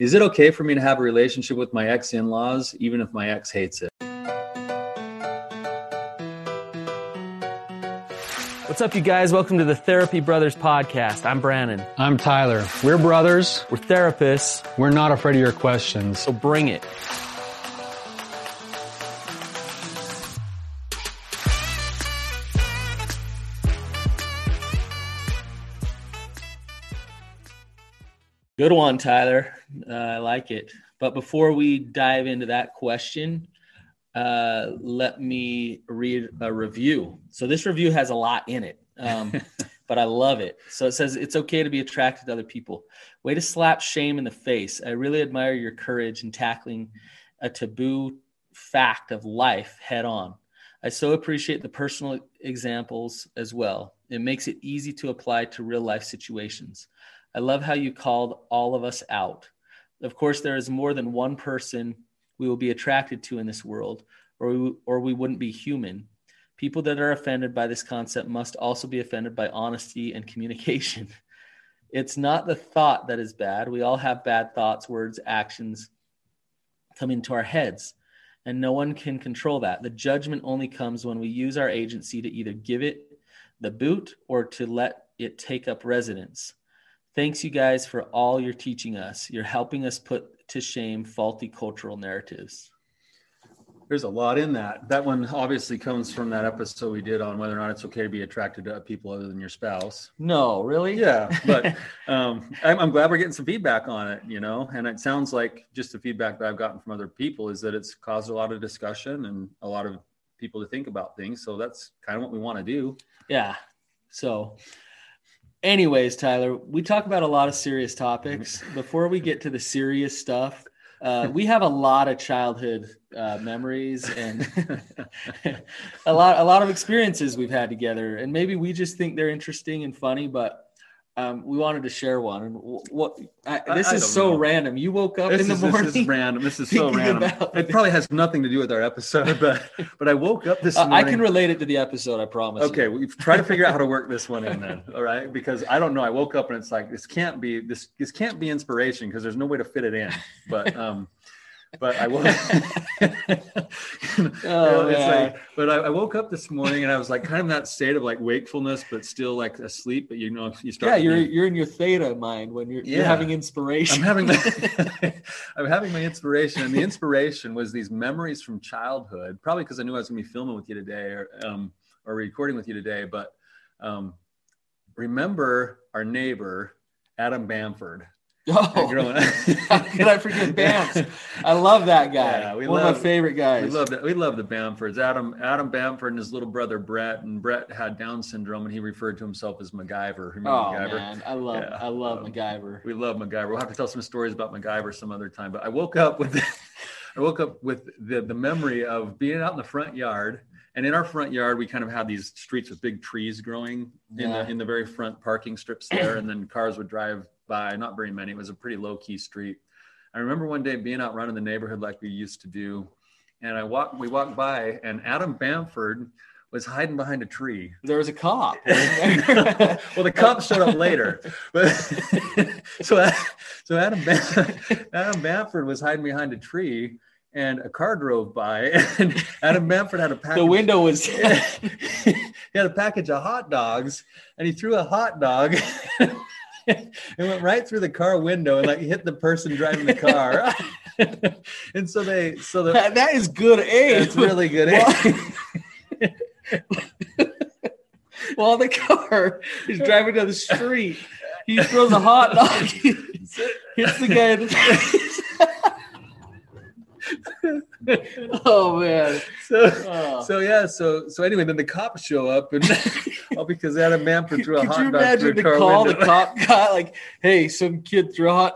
Is it okay for me to have a relationship with my ex in laws, even if my ex hates it? What's up, you guys? Welcome to the Therapy Brothers podcast. I'm Brandon. I'm Tyler. We're brothers. We're therapists, We're not afraid of your questions. so bring it. Good one, Tyler. Uh, I like it. But before we dive into that question, uh, let me read a review. So this review has a lot in it, um, but I love it. So it says it's okay to be attracted to other people. Way to slap shame in the face. I really admire your courage in tackling a taboo fact of life head on. I so appreciate the personal examples as well. It makes it easy to apply to real life situations. I love how you called all of us out. Of course, there is more than one person we will be attracted to in this world, or we, or we wouldn't be human. People that are offended by this concept must also be offended by honesty and communication. It's not the thought that is bad. We all have bad thoughts, words, actions come into our heads, and no one can control that. The judgment only comes when we use our agency to either give it the boot or to let it take up residence. Thanks, you guys, for all you're teaching us. You're helping us put to shame faulty cultural narratives. There's a lot in that. That one obviously comes from that episode we did on whether or not it's okay to be attracted to people other than your spouse. No, really? Yeah, but um, I'm, I'm glad we're getting some feedback on it, you know, and it sounds like just the feedback that I've gotten from other people is that it's caused a lot of discussion and a lot of people to think about things. So that's kind of what we want to do. Yeah. So, anyways, Tyler, we talk about a lot of serious topics. Before we get to the serious stuff, uh, we have a lot of childhood uh, memories and a lot, a lot of experiences we've had together, and maybe we just think they're interesting and funny, but. Um, we wanted to share one, and what I, this I is so know. random. You woke up This in the is, morning. this is random. This is so random. It probably has nothing to do with our episode, but but I woke up this Uh, morning. I can relate it to the episode. I promise. Okay, we try to figure out how to work this one in then. All right, because I don't know. I woke up and it's like this can't be this this can't be inspiration because there's no way to fit it in. But um, but I woke. Oh, like, but I, I woke up this morning and I was like kind of in that state of like wakefulness, but still like asleep. But you know, you start. Yeah, you're you're in your theta mind when you're you're having inspiration. I'm having my, I'm having my inspiration, and the inspiration was these memories from childhood. Probably because I knew I was going to be filming with you today, or um, or recording with you today. But um, remember our neighbor Adam Bamford oh, growing up. how could I forget Bams? I love that guy. Yeah, we One love- of my favorite guys. We love we love the Bamfords. Adam Adam Bamford and his little brother Brett, and Brett had Down syndrome, and he referred to himself as MacGyver. Remember oh MacGyver? man, I love Yeah, I love um, MacGyver. We love MacGyver. We'll have to tell some stories about MacGyver some other time. But I woke up with, I woke up with the the memory of being out in the front yard, and in our front yard we kind of had these streets with big trees growing in Yeah. the in the very front parking strips there, and then cars would drive by. Not very many. It was a pretty low key street. I remember one day being out running the neighborhood like we used to do, and I walked. We walked by, and Adam Bamford was hiding behind a tree. There was a cop. well, the cops showed up later, but so so Adam Bam- Adam Bamford was hiding behind a tree, and a car drove by, and Adam Bamford had a package. the window was he had a package of hot dogs, and he threw a hot dog. It went right through the car window and like hit the person driving the car, and so they so the that is good aim. it's really good. aim. While the car is driving down the street, he throws a hot dog, hits the guy in the face. oh man. so Oh. So yeah, so so anyway, then the cops show up, and all because Adam Bamford threw a Could hot dog through imagine a the car call window. the cop got like, hey, some kid threw a hot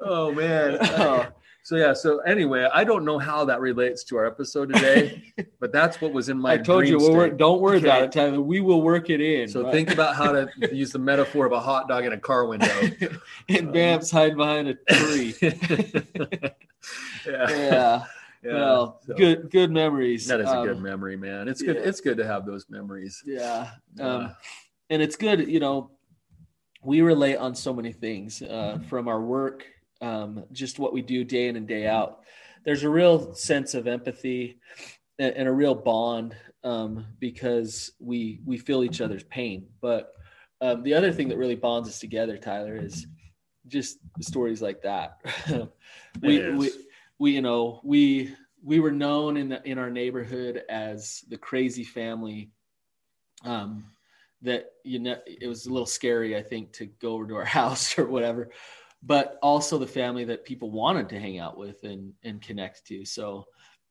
oh man. Oh. So yeah, so anyway, I don't know how that relates to our episode today, but that's what was in my. I told you, we'll work, don't worry about it, Tyler. We will work it in. So But- think about how to use the metaphor of a hot dog in a car window. and Bam's hiding behind a tree. yeah. yeah. yeah. Well, So good good memories. That is a good Um, memory, man. It's good. yeah. It's good to have those memories. Yeah. Yeah. Um, and it's good, you know, we relate on so many things uh, from our work, um, just what we do day in and day out. There's a real sense of empathy and, and a real bond um, because we we feel each other's pain. But um, the other thing that really bonds us together, Tyler, is just stories like that. we, we we you know we we were known in the in our neighborhood as the crazy family. Um, that you know it was a little scary, I think, to go over to our house or whatever, but also the family that people wanted to hang out with and and connect to. So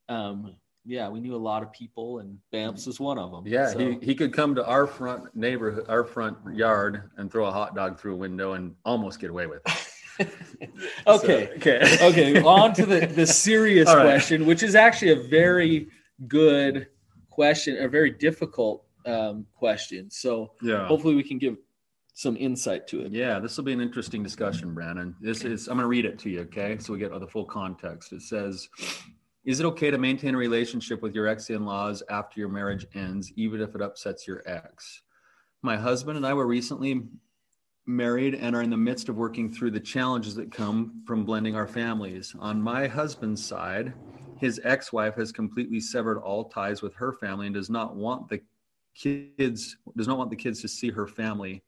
um, yeah, we knew a lot of people, and Bams was one of them. Yeah, so. he, he could come to our front neighborhood, our front yard, and throw a hot dog through a window and almost get away with it. okay, so, okay, okay. On to the the serious right. question, which is actually a very good question, a very difficult um, question. So yeah, hopefully we can give some insight to it. Yeah, this will be an interesting discussion, Brandon. This is I'm going to read it to you, okay? So we get the full context. It says, "Is it okay to maintain a relationship with your ex-in-laws after your marriage ends, even if it upsets your ex?" My husband and I were recently married and are in the midst of working through the challenges that come from blending our families. On my husband's side, his ex-wife has completely severed all ties with her family and does not want the kids does not want the kids to see her family.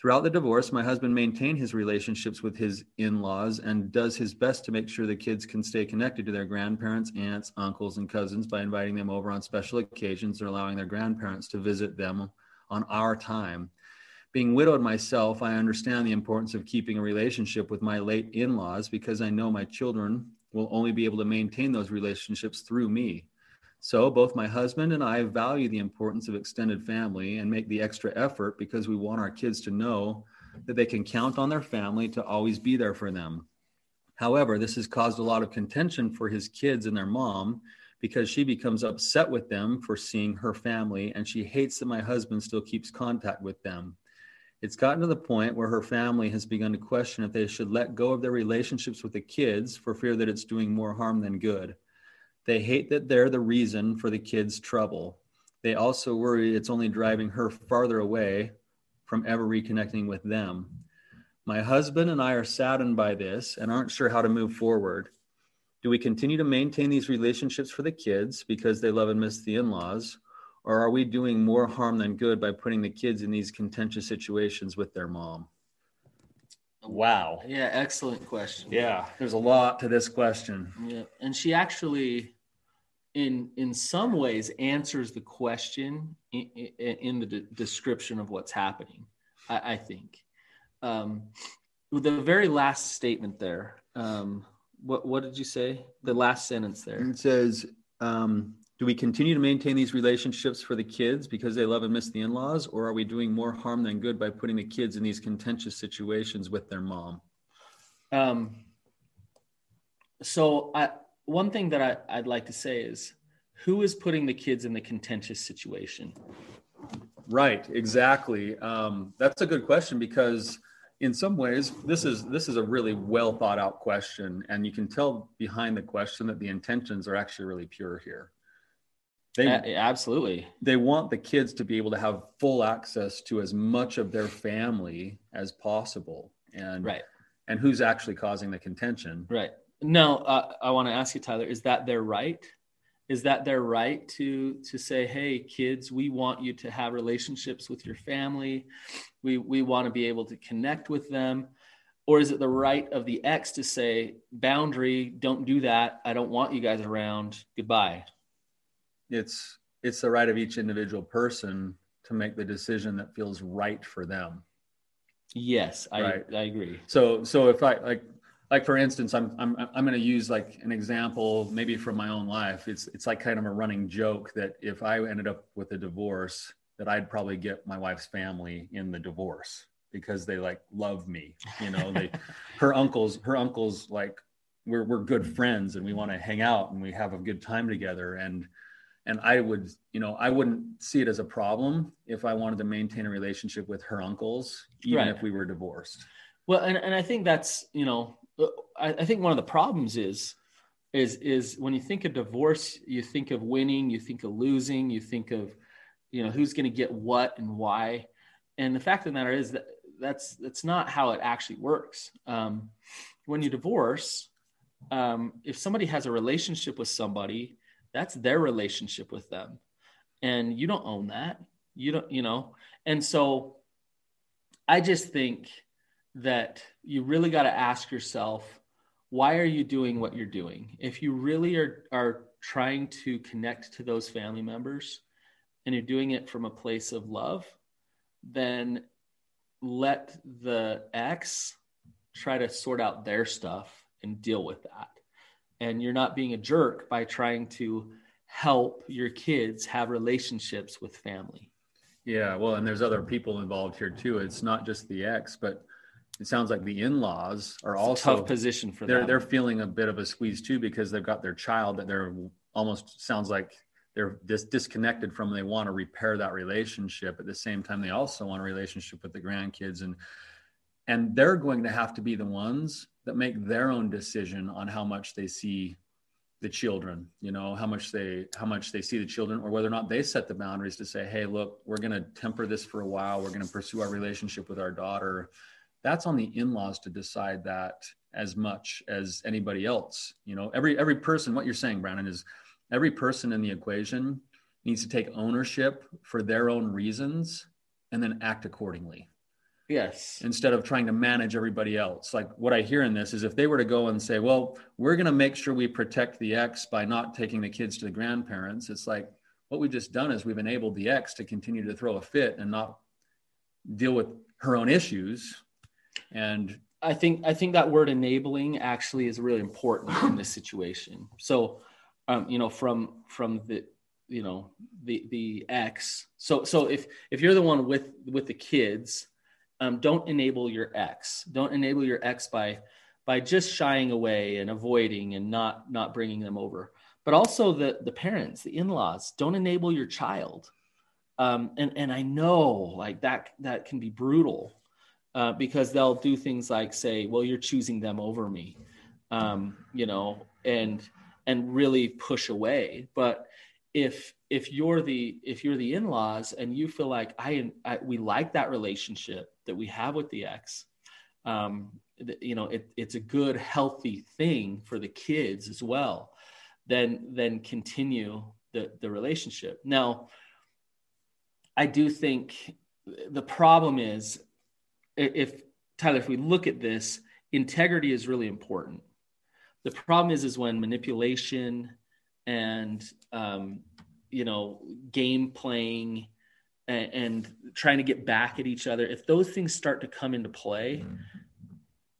Throughout the divorce, my husband maintained his relationships with his in-laws and does his best to make sure the kids can stay connected to their grandparents, aunts, uncles, and cousins by inviting them over on special occasions or allowing their grandparents to visit them on our time. Being widowed myself, I understand the importance of keeping a relationship with my late in-laws because I know my children will only be able to maintain those relationships through me. So, both my husband and I value the importance of extended family and make the extra effort because we want our kids to know that they can count on their family to always be there for them. However, this has caused a lot of contention for his kids and their mom because she becomes upset with them for seeing her family and she hates that my husband still keeps contact with them. It's gotten to the point where her family has begun to question if they should let go of their relationships with the kids for fear that it's doing more harm than good. They hate that they're the reason for the kids' trouble. They also worry it's only driving her farther away from ever reconnecting with them. My husband and I are saddened by this and aren't sure how to move forward. Do we continue to maintain these relationships for the kids because they love and miss the in laws? Or are we doing more harm than good by putting the kids in these contentious situations with their mom? Wow. Yeah, excellent question. Yeah, there's a lot to this question. Yeah, and she actually in in some ways answers the question in, in, in the de- description of what's happening i, I think. Um, the very last statement there um, what what did you say? The last sentence there. It says um, do we continue to maintain these relationships for the kids because they love and miss the in-laws or are we doing more harm than good by putting the kids in these contentious situations with their mom? Um, so i one thing that I, I'd like to say is who is putting the kids in the contentious situation? Right, exactly. Um, that's a good question because in some ways this is this is a really well thought out question and you can tell behind the question that the intentions are actually really pure here. They uh, absolutely. They want the kids to be able to have full access to as much of their family as possible and right. and who's actually causing the contention. Right no, uh, I want to ask you, Tyler, is that their right? Is that their right to to say, "Hey, kids, we want you to have relationships with your family. We we want to be able to connect with them." Or is it the right of the ex to say, "Boundary, don't do that. I don't want you guys around. Goodbye." It's it's the right of each individual person to make the decision that feels right for them. Yes, I right. I agree. So so if I like like for instance i'm i'm, I'm going to use like an example maybe from my own life. It's it's like kind of a running joke that if i ended up with a divorce that i'd probably get my wife's family in the divorce because they like love me you know? They her uncles her uncles like we're we're good friends and we want to hang out and we have a good time together. And and i would you know i wouldn't see it as a problem if i wanted to maintain a relationship with her uncles even right. if we were divorced. Well and, and i think that's you know I, I think one of the problems is is is when you think of divorce, you think of winning, you think of losing, you think of you know who's going to get what and why. And the fact of the matter is that that's that's not how it actually works. Um, when you divorce, um, if somebody has a relationship with somebody, that's their relationship with them, and you don't own that. You don't, you know. And so, I just think that you really got to ask yourself, why are you doing what you're doing? If you really are are trying to connect to those family members, and you're doing it from a place of love, then let the ex try to sort out their stuff and deal with that. And you're not being a jerk by trying to help your kids have relationships with family. Yeah, well, and there's other people involved here too. It's not just the ex, but it sounds like the in-laws are it's also tough position for they're them. they're feeling a bit of a squeeze too because they've got their child that they're almost sounds like they're dis- disconnected from they want to repair that relationship. At the same time they also want a relationship with the grandkids and and they're going to have to be the ones that make their own decision on how much they see the children you know how much they how much they see the children or whether or not they set the boundaries to say hey look we're going to temper this for a while. We're going to pursue our relationship with our daughter that's on the in-laws to decide that as much as anybody else you know every every person what you're saying brandon is every person in the equation needs to take ownership for their own reasons and then act accordingly yes. instead of trying to manage everybody else. Like what I hear in this is if they were to go and say, well, we're going to make sure we protect the ex by not taking the kids to the grandparents, it's like what we've just done is we've enabled the ex to continue to throw a fit and not deal with her own issues. And I think I think that word enabling actually is really important in this situation. So, um, you know, from from the you know the the ex. So so if if you're the one with with the kids, um, don't enable your ex. Don't enable your ex by by just shying away and avoiding and not not bringing them over. But also the the parents, the in laws. Don't enable your child. Um, and and I know like that that can be brutal uh, because they'll do things like say, "Well, you're choosing them over me," um, you know, and and really push away. But if if you're the if you're the in-laws and you feel like I, I we like that relationship that we have with the ex, um, you know, it, it's a good healthy thing for the kids as well. Then then continue the the relationship. Now, I do think the problem is if Tyler, if we look at this, integrity is really important. The problem is, is when manipulation and um, you know game playing and, and, trying to get back at each other. If those things start to come into play,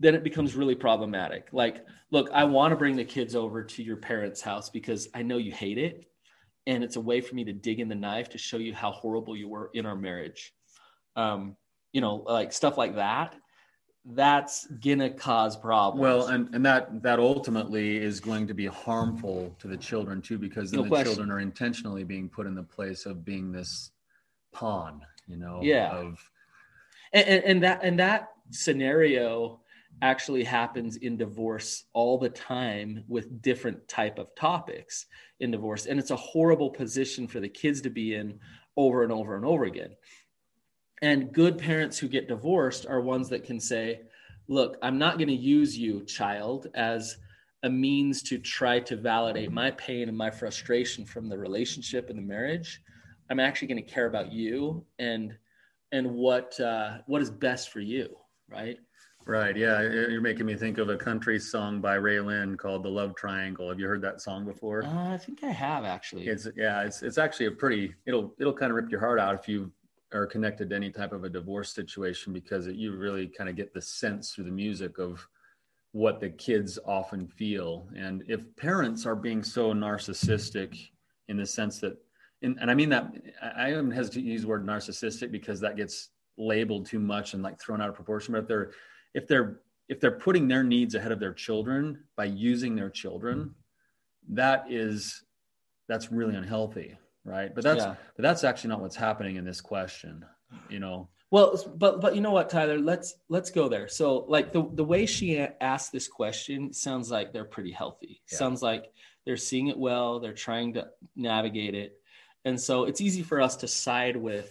then it becomes really problematic. Like, look, I want to bring the kids over to your parents' house because I know you hate it, and it's a way for me to dig in the knife to show you how horrible you were in our marriage. Um, you know, like stuff like that, that's gonna cause problems. well, and, and that that ultimately is going to be harmful to the children too, because then No the question. children are intentionally being put in the place of being this pawn, you know, Yeah. of and, and, and that and that scenario actually happens in divorce all the time with different type of topics in divorce and it's a horrible position for the kids to be in over and over and over again and good parents who get divorced are ones that can say look i'm not going to use you child as a means to try to validate my pain and my frustration from the relationship and the marriage i'm actually going to care about you and and what uh, what is best for you right right. Yeah, you're making me think of a country song by RaeLynn called "The Love Triangle." Have you heard that song before? uh, i think i have actually It's yeah, it's it's actually a pretty it'll it'll kind of rip your heart out if you are connected to any type of a divorce situation because it, you really kind of get the sense through the music of what the kids often feel. And if parents are being so narcissistic in the sense that, and, and I mean that I don't hesitate to use the word narcissistic because that gets labeled too much and like thrown out of proportion. But if they're if they're if they're putting their needs ahead of their children by using their children, mm-hmm. that is that's really unhealthy right but that's Yeah. but that's actually not what's happening in this question you know Well, but but you know what, Tyler? Let's let's go there. So, like the the way she asked this question sounds like they're pretty healthy. Yeah. Sounds like they're seeing it well. They're trying to navigate it, and so it's easy for us to side with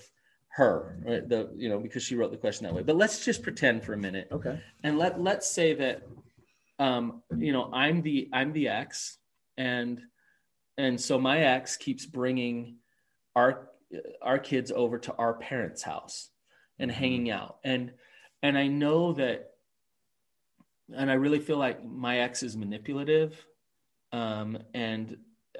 her, right? The you know because she wrote the question that way. But let's just pretend for a minute, Okay. and let let's say that um, you know I'm the I'm the ex, and and so my ex keeps bringing our our kids over to our parents' house and hanging out, and and I know that, and I really feel like my ex is manipulative, um, and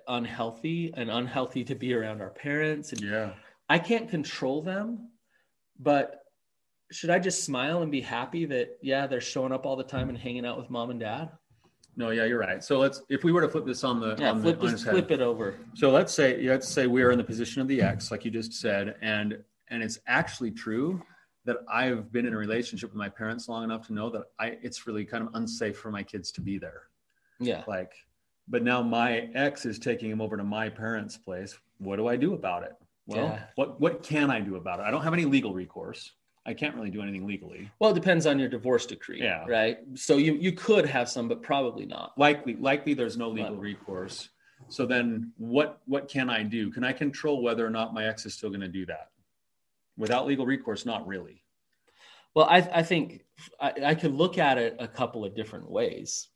unhealthy and unhealthy to be around our parents and Yeah. I can't control them, but should I just smile and be happy that yeah they're showing up all the time and hanging out with mom and dad? No, yeah, you're right. So let's if we were to flip this on the Yeah, on flip the its flip it over. So let's say let's say we are in the position of the ex, like you just said, and and it's actually true that I've been in a relationship with my parents long enough to know that I it's really kind of unsafe for my kids to be there. Yeah, Like, but now my ex is taking him over to my parents' place. What do I do about it? Well, Yeah. what what can I do about it? I don't have any legal recourse. I can't really do anything legally. well, it depends on your divorce decree. Yeah. right. So you you could have some, but probably not. Likely, likely there's no legal Right. recourse. So then what what can I do? Can I control whether or not my ex is still going to do that? Without legal recourse, not really. Well, I I think I, I could look at it a couple of different ways.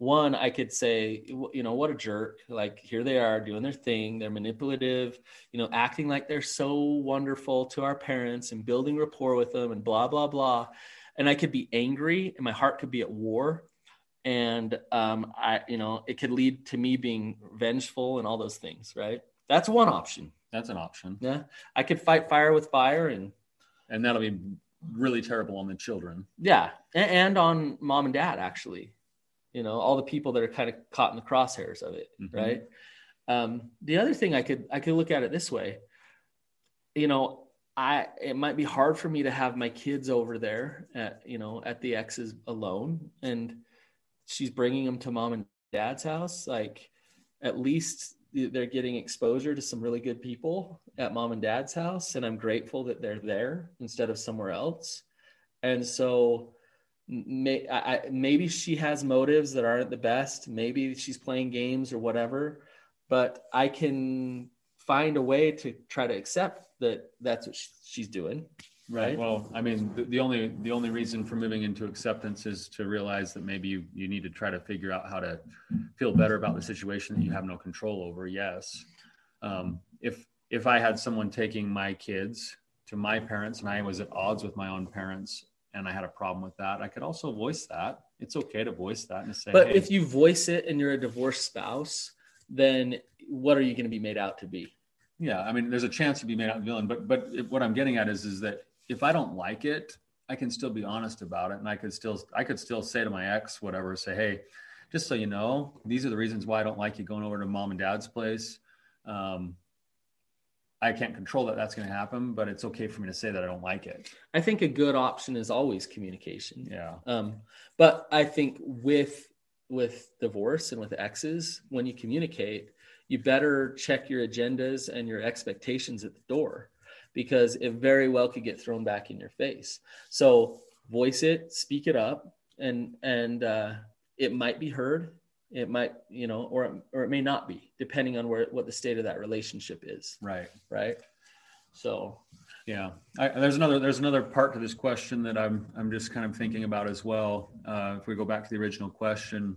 One, I could say, you know, what a jerk. Like, here they are doing their thing. They're manipulative, you know, acting like they're so wonderful to our parents and building rapport with them and blah, blah, blah. And I could be angry and my heart could be at war. And, um, I, you know, it could lead to me being vengeful and all those things, right? That's one option. That's an option. Yeah. I could fight fire with fire and, And that'll be really terrible on the children. Yeah, and on mom and dad actually, you know, all the people that are kind of caught in the crosshairs of it, Mhm. right? Um, the other thing I could I could look at it this way, you know, I it might be hard for me to have my kids over there at you know at the ex's alone, and she's bringing them to mom and dad's house. Like, at least they're getting exposure to some really good people at mom and dad's house, and I'm grateful that they're there instead of somewhere else. And so, may, I, maybe she has motives that aren't the best. Maybe she's playing games or whatever. But I can find a way to try to accept that that's what she's doing. Right. Well, I mean, the, the only the only reason for moving into acceptance is to realize that maybe you, you need to try to figure out how to feel better about the situation that you have no control over. Yes. Um, if if I had someone taking my kids to my parents and I was at odds with my own parents and I had a problem with that, I could also voice that. It's okay to voice that and say, But hey, if you voice it and you're a divorced spouse, then what are you going to be made out to be? Yeah, I mean, there's a chance to be made out villain, but but if, what I'm getting at is is that if I don't like it, I can still be honest about it, and I could still I could still say to my ex, whatever, say, hey, just so you know, these are the reasons why I don't like you going over to mom and dad's place. Um, I can't control that that's going to happen, but it's okay for me to say that I don't like it. I think a good option is always communication. Yeah, Um, but I think with with divorce and with exes, when you communicate, you better check your agendas and your expectations at the door because it very well could get thrown back in your face. So voice it, speak it up, and and uh, it might be heard. It might, you know, or it, or it may not be, depending on where what the state of that relationship is. right. Right. So Yeah, I, there's another there's another part to this question that I'm I'm just kind of thinking about as well. Uh, if we go back to the original question,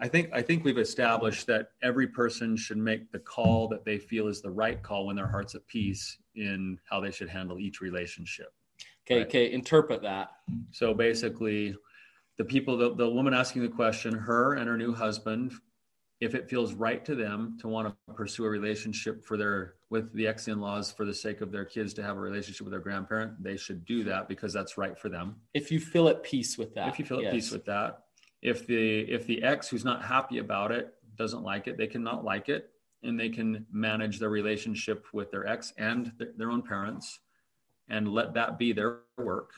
I think I think we've established that every person should make the call that they feel is the right call when their heart's at peace in how they should handle each relationship. okay, Right. okay, interpret that. So basically, the people, the, the woman asking the question, her and her new husband, if it feels right to them to want to pursue a relationship for their with the ex-in-laws for the sake of their kids to have a relationship with their grandparent, they should do that because that's right for them. If you feel at peace with that, if you feel at yes. peace with that, if the if the ex who's not happy about it doesn't like it, they can not like it, and they can manage their relationship with their ex and their, their own parents, and let that be their work.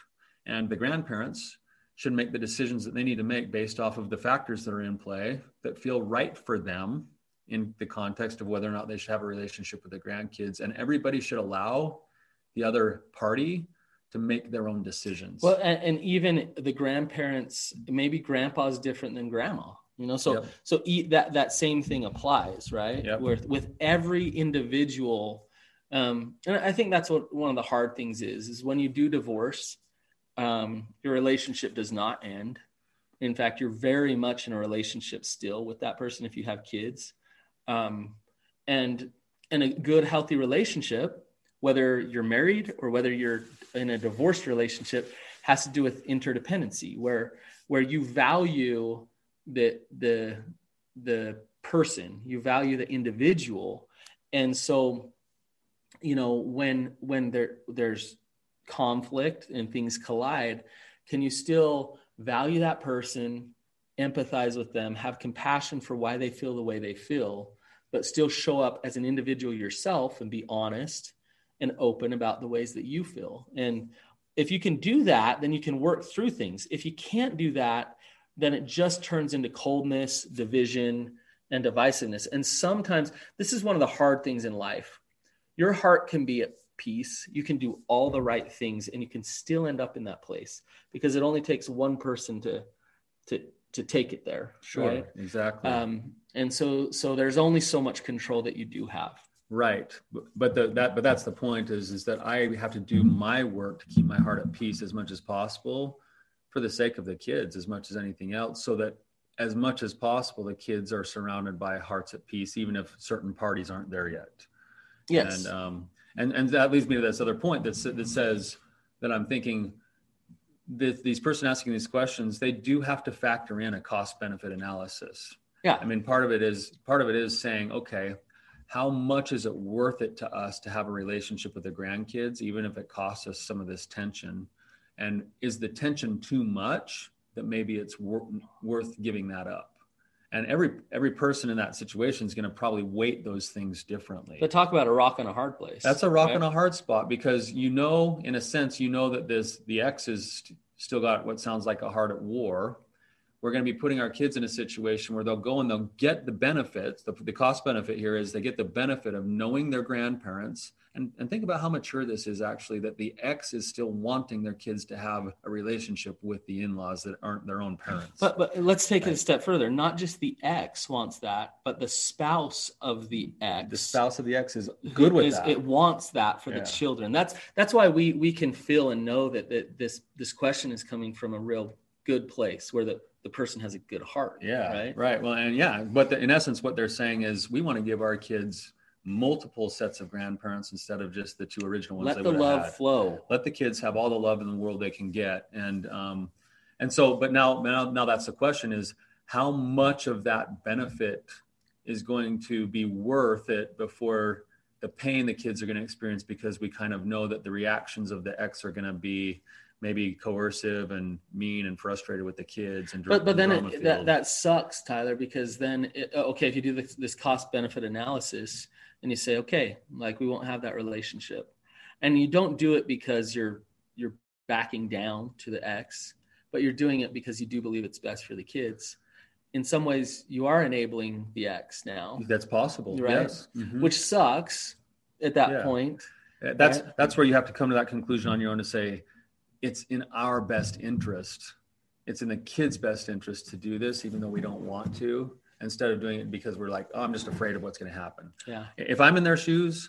And the grandparents should make the decisions that they need to make based off of the factors that are in play that feel right for them in the context of whether or not they should have a relationship with their grandkids. And everybody should allow the other party to make their own decisions. Well, and, and even the grandparents, maybe grandpa's different than grandma. You know, so Yep. so e- that that same thing applies, right? Yep. Where with every individual Um, and I think that's what one of the hard things is, is when you do divorce, um, your relationship does not end. In fact, you're very much in a relationship still with that person if you have kids. Um, and in a good, healthy relationship, whether you're married or whether you're in a divorced relationship, has to do with interdependency, where where you value the the the person, you value the individual, and so you know when when there there's conflict and things collide, can you still value that person, empathize with them, have compassion for why they feel the way they feel, but still show up as an individual yourself and be honest and open about the ways that you feel. And if you can do that, then you can work through things. If you can't do that, then it just turns into coldness, division, and divisiveness. And sometimes this is one of the hard things in life. Your heart can be peace. You can do all the right things and you can still end up in that place because it only takes one person to to to take it there. Sure. Right? Exactly. Um, and so so there's only so much control that you do have. Right. But the, that but that's the point is is that I have to do my work to keep my heart at peace as much as possible for the sake of the kids as much as anything else so that as much as possible the kids are surrounded by hearts at peace even if certain parties aren't there yet. Yes. And um and and that leads me to this other point that that says that I'm thinking that these person asking these questions they do have to factor in a cost benefit analysis. Yeah. I mean part of it is part of it is saying okay how much is it worth it to us to have a relationship with the grandkids, even if it costs us some of this tension? And is the tension too much that maybe it's wor- worth giving that up? And every every person in that situation is going to probably weight those things differently. But talk about a rock and a hard place. That's a rock right? and a hard spot because you know, in a sense, you know that this the ex is st- still got what sounds like a heart at war, we're going to be putting our kids in a situation where they'll go and they'll get the benefits. The, the cost benefit here is they get the benefit of knowing their grandparents. And, and think about how mature this is actually that the ex is still wanting their kids to have a relationship with the in laws that aren't their own parents. But, but let's take right. it a step further. Not just the ex wants that, but the spouse of the ex. The spouse of the ex is good with is, that. It wants that for yeah. the children. That's that's why we we can feel and know that, that this this question is coming from a real good place where the the person has a good heart. Yeah. Right. Right. Well, and yeah, but the, in essence, what they're saying is we want to give our kids multiple sets of grandparents instead of just the two original ones. Let the love had. flow. Let the kids have all the love in the world they can get. And, um, and so, but now, now, now that's the question is how much of that benefit is going to be worth it before the pain the kids are going to experience because we kind of know that the reactions of the ex are going to be maybe coercive and mean and frustrated with the kids and but but then it, that that sucks tyler because then it, uh, okay if you do this, this cost benefit analysis and you say okay like we won't have that relationship. And you don't do it because you're you're backing down to the ex but you're doing it because you do believe it's best for the kids in some ways you are enabling the X now that's possible right yes. mm-hmm. which sucks at that yeah. point that's right? that's where you have to come to that conclusion on your own to say it's in our best interest. It's in the kids' best interest to do this, even though we don't want to, instead of doing it because we're like, oh, I'm just afraid of what's going to happen. Yeah. If I'm in their shoes,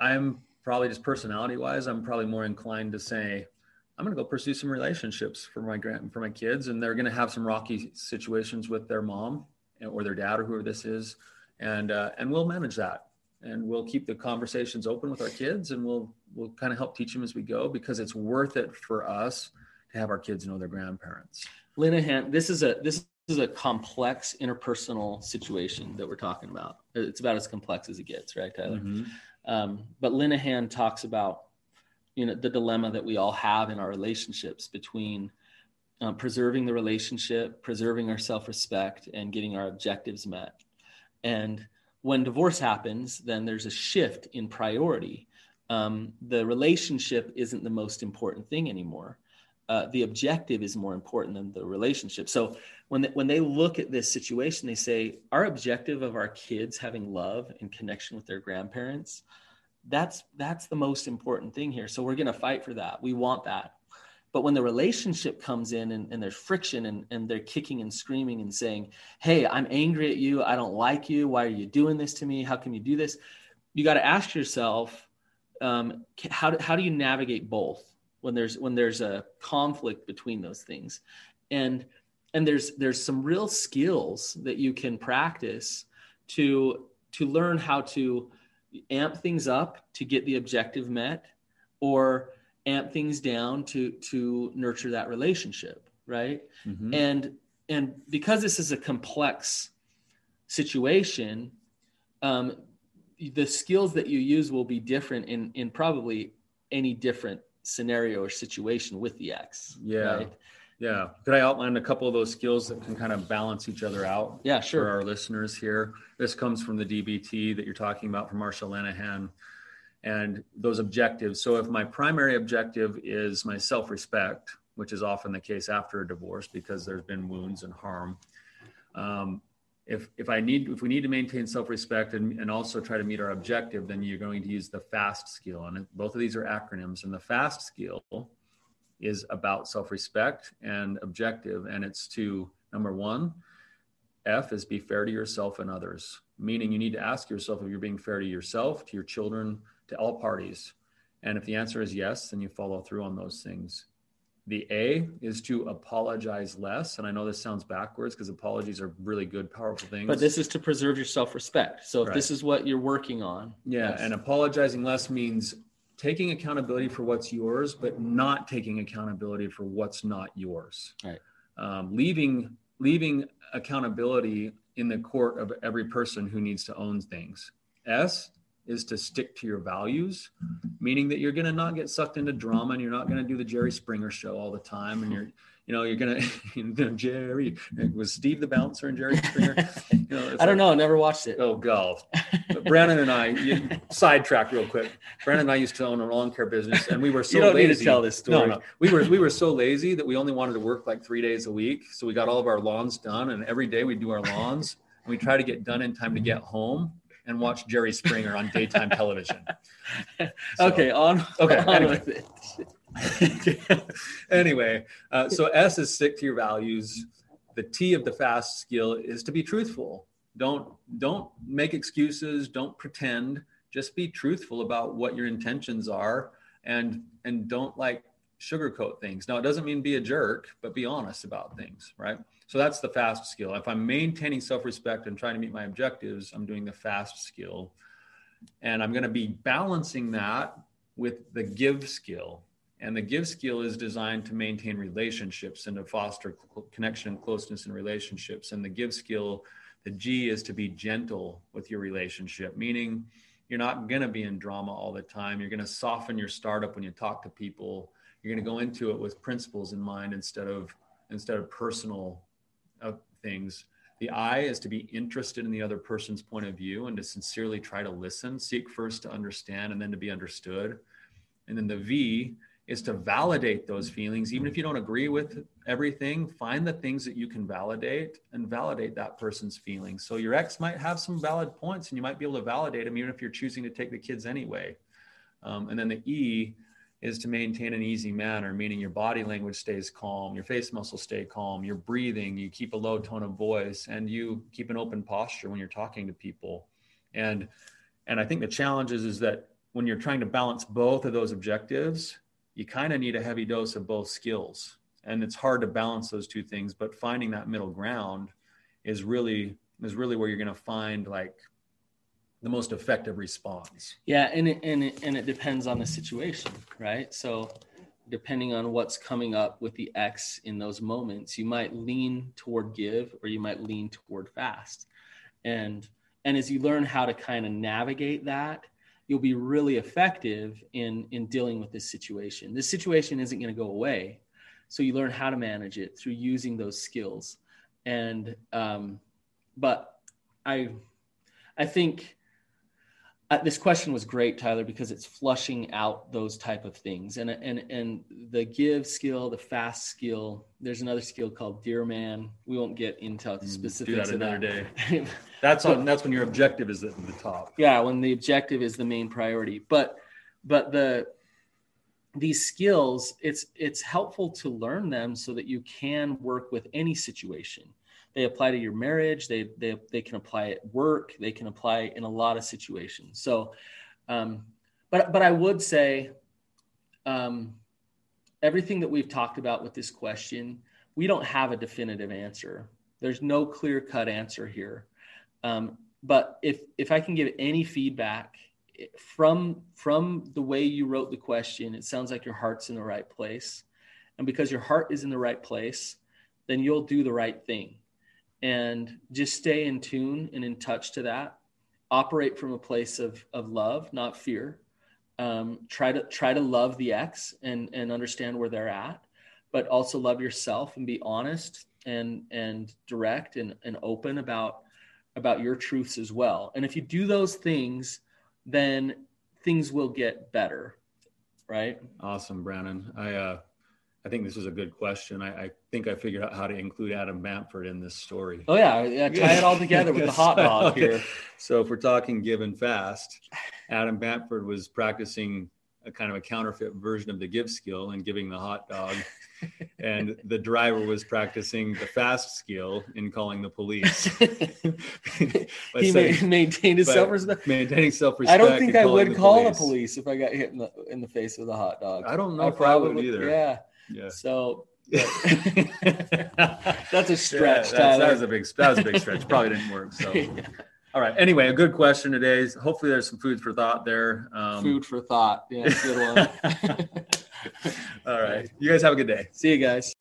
I'm probably just personality wise, I'm probably more inclined to say, I'm going to go pursue some relationships for my grand for my kids, and they're going to have some rocky situations with their mom or their dad or whoever this is, and uh, and we'll manage that. And we'll keep the conversations open with our kids and we'll we'll kind of help teach them as we go because it's worth it for us to have our kids know their grandparents. Linehan this is a this is a complex interpersonal situation that we're talking about. It's about as complex as it gets right tyler? Mm-hmm. um, but linehan talks about you know the dilemma that we all have in our relationships between um, preserving the relationship preserving our self-respect and getting our objectives met and when divorce happens, then there's a shift in priority. Um, the relationship isn't the most important thing anymore. Uh, the objective is more important than the relationship. So when they, when they look at this situation, they say our objective of our kids having love and connection with their grandparents, that's that's the most important thing here. So we're going to fight for that. We want that. But when the relationship comes in and, and there's friction and, and they're kicking and screaming and saying, Hey, I'm angry at you. I don't like you. Why are you doing this to me? How can you do this? You got to ask yourself, um, how, how do you navigate both when there's when there's a conflict between those things and and there's there's some real skills that you can practice to to learn how to amp things up to get the objective met or amp things down to to nurture that relationship right mm-hmm. and and because this is a complex situation um, the skills that you use will be different in in probably any different scenario or situation with the X. Yeah. Right? Yeah. Could I outline a couple of those skills that can kind of balance each other out? Yeah, sure. For our listeners here. This comes from the DBT that you're talking about from Marsha Linehan and those objectives. So if my primary objective is my self-respect, which is often the case after a divorce because there's been wounds and harm, um, if if I need if we need to maintain self-respect and, and also try to meet our objective, then you're going to use the FAST skill. And both of these are acronyms. And the FAST skill is about self-respect and objective. And it's to number one, F is be fair to yourself and others. Meaning you need to ask yourself if you're being fair to yourself, to your children, to all parties. And if the answer is yes, then you follow through on those things. The A is to apologize less. And I know this sounds backwards because apologies are really good, powerful things. But this is to preserve your self respect. So if right. this is what you're working on. Yeah. Yes. And apologizing less means taking accountability for what's yours, but not taking accountability for what's not yours. Right. Um, leaving, leaving accountability in the court of every person who needs to own things. S is to stick to your values, meaning that you're going to not get sucked into drama and you're not going to do the Jerry Springer show all the time. And you're, you know, you're going to, Jerry, mm-hmm. was Steve the bouncer and Jerry Springer? You know, I like, don't know. Never watched it. Oh, God. Brandon and I, you, sidetrack real quick. Brandon and I used to own a lawn care business and we were so you don't lazy. Need to tell this story. No, no. We were, we were so lazy that we only wanted to work like three days a week. So we got all of our lawns done and every day we do our lawns and we try to get done in time to get home and watch Jerry Springer on daytime television. So, okay, on. Okay, on anyway. anyway, uh, so S is stick to your values. The T of the fast skill is to be truthful. Don't don't make excuses. Don't pretend. Just be truthful about what your intentions are, and and don't like sugarcoat things. Now, it doesn't mean be a jerk, but be honest about things, right? So that's the fast skill. If I'm maintaining self respect and trying to meet my objectives, I'm doing the fast skill. And I'm going to be balancing that with the give skill. And the give skill is designed to maintain relationships and to foster connection and closeness in relationships. And the give skill, the G is to be gentle with your relationship, meaning you're not going to be in drama all the time. You're going to soften your startup when you talk to people. You're going to go into it with principles in mind instead of instead of personal of things. The I is to be interested in the other person's point of view and to sincerely try to listen, seek first to understand and then to be understood. And then the V is to validate those feelings. Even if you don't agree with everything, find the things that you can validate and validate that person's feelings. So your ex might have some valid points and you might be able to validate them even if you're choosing to take the kids anyway. Um, and then the E is to maintain an easy manner, meaning your body language stays calm, your face muscles stay calm, you're breathing, you keep a low tone of voice, and you keep an open posture when you're talking to people. And and I think the challenge is, is that when you're trying to balance both of those objectives, you kind of need a heavy dose of both skills. And it's hard to balance those two things, but finding that middle ground is really is really where you're going to find like the most effective response. Yeah, and it, and it, and it depends on the situation, right? So depending on what's coming up with the X in those moments, you might lean toward give or you might lean toward fast. And and as you learn how to kind of navigate that, you'll be really effective in in dealing with this situation. This situation isn't going to go away. So you learn how to manage it through using those skills. And um, but I I think uh, this question was great, Tyler, because it's flushing out those type of things, and and and the give skill, the fast skill. There's another skill called Dear Man. We won't get into mm, specifics. Do that another that. day. that's on. That's when your objective is at the top. Yeah, when the objective is the main priority. But but the these skills, it's it's helpful to learn them so that you can work with any situation they apply to your marriage they they, they can apply at work they can apply in a lot of situations so um, but but I would say, um, everything that we've talked about with this question, we don't have a definitive answer. There's no clear cut answer here. Um, but if if I can give any feedback from from the way you wrote the question, it sounds like your heart's in the right place, and because your heart is in the right place, then you'll do the right thing, and just stay in tune and in touch to that. Operate from a place of of love, not fear. Um, try to try to love the ex and and understand where they're at, but also love yourself and be honest and and direct and, and open about about your truths as well. And if you do those things, then things will get better. Right. Awesome, Brandon. I, uh, I think this is a good question. I, I, think I figured out how to include Adam Bamford in this story. Oh yeah, yeah. Tie it all together with the hot dog here. So if we're talking give and fast, Adam Bamford was practicing a kind of a counterfeit version of the give skill and giving the hot dog. and the driver was practicing the fast skill in calling the police. he saying, maintained his self respect. Maintaining self respect. I don't think I would the call police. the police if I got hit in the in the face with a hot dog. I don't know I probably, I would either. Yeah. Yeah. So that's a stretch. Yeah, that was a big that was a big stretch. Probably didn't work. So all right. Anyway, a good question today. Hopefully, there's some food for thought there. Um, food for thought. Yeah, good one. All right. You guys have a good day. See you guys.